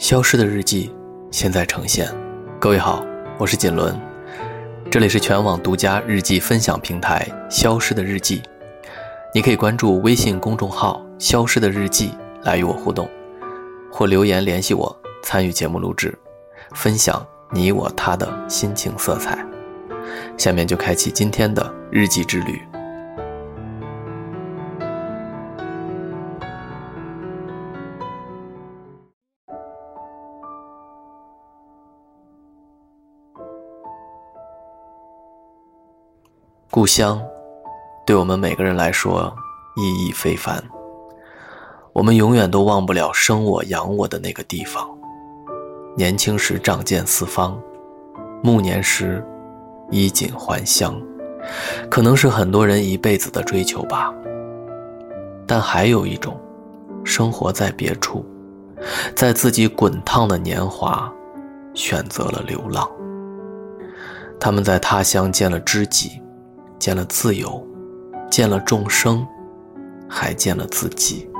消失的日记，现在呈现。各位好，我是锦纶，这里是全网独家日记分享平台《消失的日记》，你可以关注微信公众号“消失的日记”来与我互动，或留言联系我参与节目录制，分享你我他的心情色彩。下面就开启今天的日记之旅。故乡，对我们每个人来说意义非凡。我们永远都忘不了生我养我的那个地方。年轻时仗剑四方，暮年时衣锦还乡，可能是很多人一辈子的追求吧。但还有一种，生活在别处，在自己滚烫的年华，选择了流浪。他们在他乡见了知己。见了自由，见了众生，还见了自己。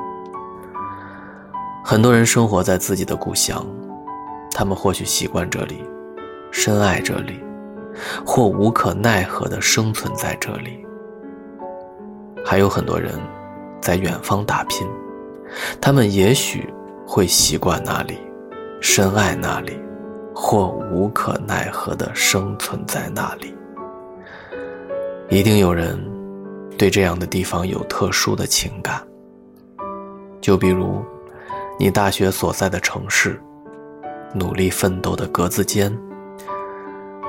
很多人生活在自己的故乡，他们或许习惯这里，深爱这里，或无可奈何的生存在这里。还有很多人在远方打拼，他们也许会习惯那里，深爱那里，或无可奈何的生存在那里。一定有人对这样的地方有特殊的情感，就比如你大学所在的城市，努力奋斗的格子间，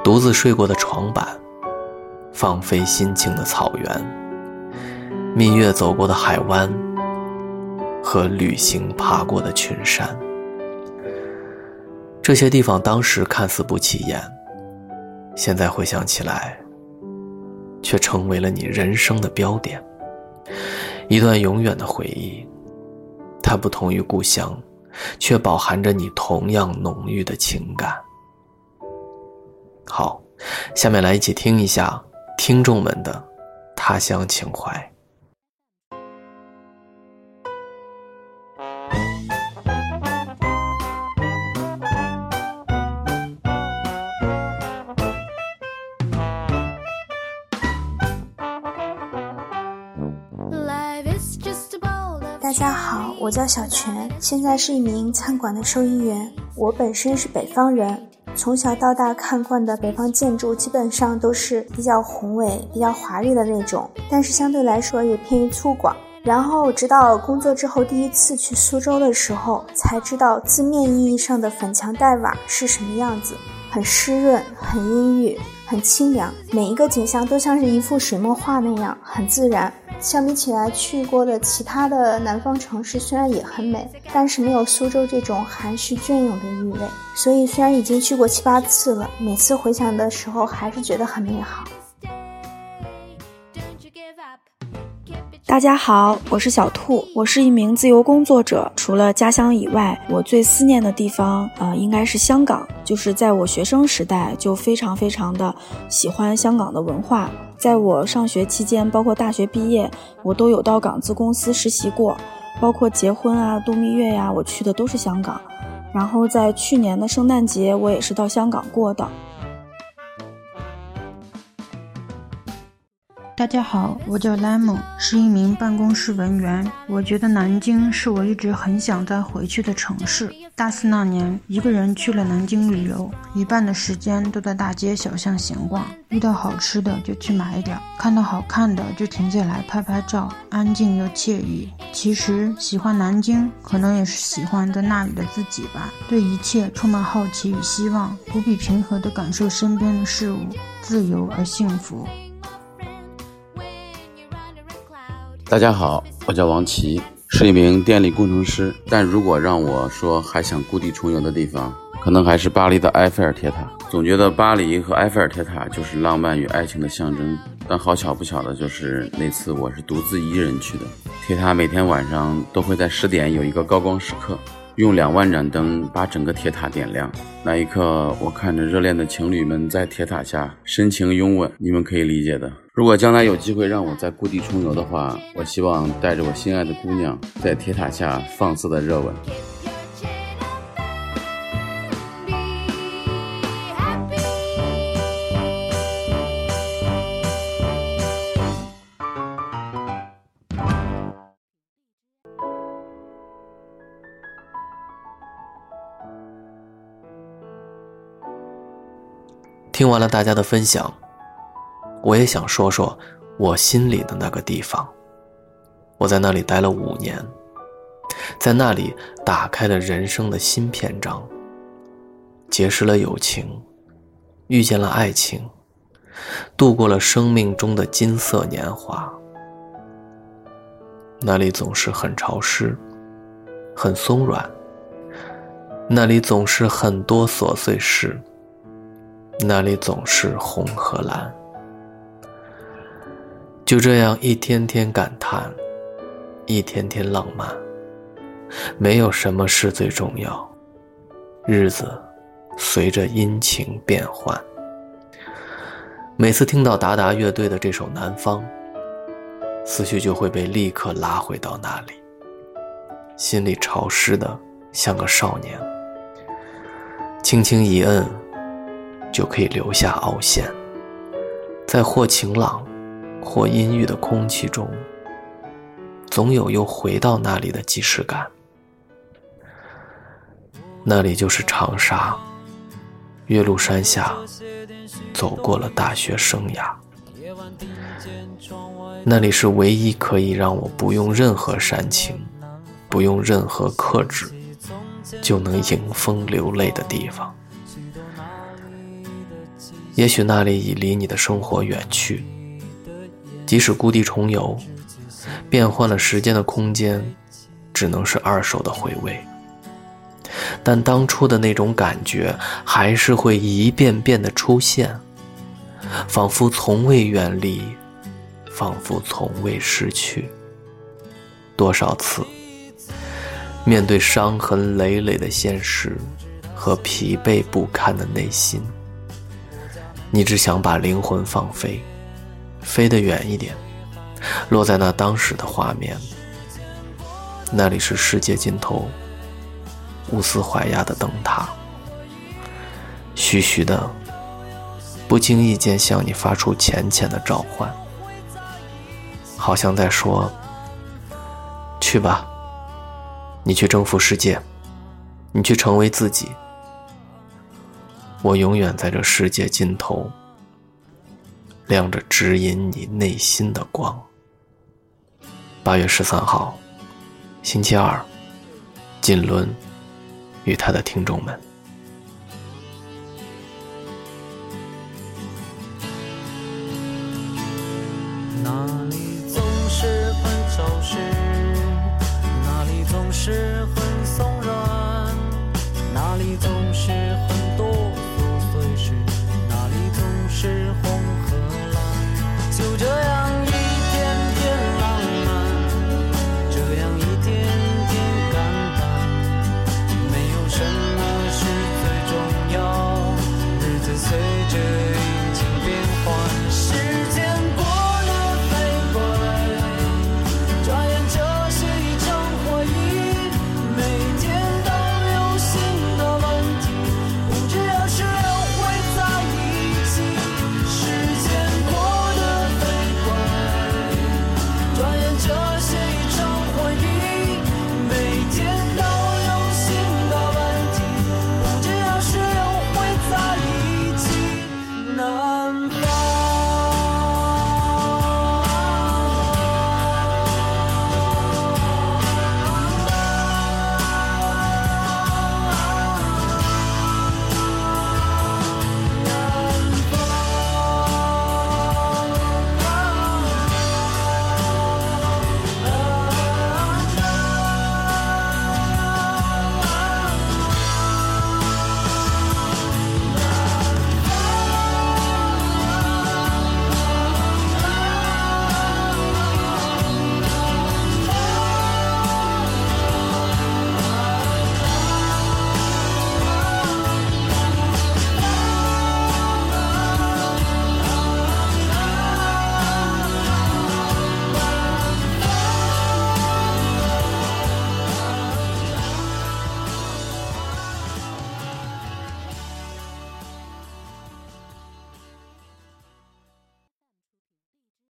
独自睡过的床板，放飞心情的草原，蜜月走过的海湾和旅行爬过的群山。这些地方当时看似不起眼，现在回想起来。却成为了你人生的标点，一段永远的回忆。它不同于故乡，却饱含着你同样浓郁的情感。好，下面来一起听一下听众们的他乡情怀。大家好，我叫小泉，现在是一名餐馆的收银员。我本身是北方人，从小到大看惯的北方建筑基本上都是比较宏伟、比较华丽的那种，但是相对来说也偏于粗犷。然后直到工作之后，第一次去苏州的时候，才知道字面意义上的粉墙黛瓦是什么样子，很湿润，很阴郁，很清凉，每一个景象都像是一幅水墨画那样，很自然。相比起来，去过的其他的南方城市虽然也很美，但是没有苏州这种含蓄隽永的韵味。所以虽然已经去过七八次了，每次回想的时候还是觉得很美好。大家好，我是小兔，我是一名自由工作者。除了家乡以外，我最思念的地方，呃，应该是香港。就是在我学生时代，就非常非常的喜欢香港的文化。在我上学期间，包括大学毕业，我都有到港资公司实习过，包括结婚啊、度蜜月呀，我去的都是香港。然后在去年的圣诞节，我也是到香港过的。大家好，我叫 Lemon，是一名办公室文员。我觉得南京是我一直很想再回去的城市。大四那年，一个人去了南京旅游，一半的时间都在大街小巷闲逛，遇到好吃的就去买点，看到好看的就停下来拍拍照，安静又惬意。其实喜欢南京，可能也是喜欢在那里的自己吧，对一切充满好奇与希望，无比平和地感受身边的事物，自由而幸福。大家好，我叫王琦，是一名电力工程师。但如果让我说还想故地重游的地方，可能还是巴黎的埃菲尔铁塔。总觉得巴黎和埃菲尔铁塔就是浪漫与爱情的象征。但好巧不巧的就是那次我是独自一人去的。铁塔每天晚上都会在十点有一个高光时刻。用两万盏灯把整个铁塔点亮，那一刻，我看着热恋的情侣们在铁塔下深情拥吻，你们可以理解的。如果将来有机会让我在故地重游的话我希望带着我心爱的姑娘在铁塔下放肆的热吻。听完了大家的分享我也想说说我心里的那个地方。我在那里待了五年，在那里打开了人生的新篇章，结识了友情，遇见了爱情，度过了生命中的金色年华。那里总是很潮湿，很松软。那里总是很多琐碎事。那里总是红和蓝。就这样一天天感叹，一天天浪漫。没有什么是最重要，日子随着阴晴变换。每次听到达达乐队的这首《南方》。思绪就会被立刻拉回到那里，心里潮湿的像个少年，轻轻一摁，就可以留下凹陷，在或晴朗，或阴郁的空气中，总有又回到那里的即视感。那里就是长沙，岳麓山下，走过了大学生涯。那里是唯一可以让我不用任何煽情，不用任何克制，就能迎风流泪的地方。也许那里已离你的生活远去，即使故地重游，变换了时间的空间，只能是二手的回味。但当初的那种感觉，还是会一遍遍的出现，仿佛从未远离。仿佛从未失去。多少次，面对伤痕累累的现实和疲惫不堪的内心，你只想把灵魂放飞，飞得远一点，落在那当时的画面。那里是世界尽头，乌斯怀亚的灯塔，徐徐的，不经意间向你发出浅浅的召唤。好像在说：“去吧，你去征服世界，你去成为自己。我永远在这世界尽头，亮着指引你内心的光。”八月十三号，星期二，锦纶与他的听众们。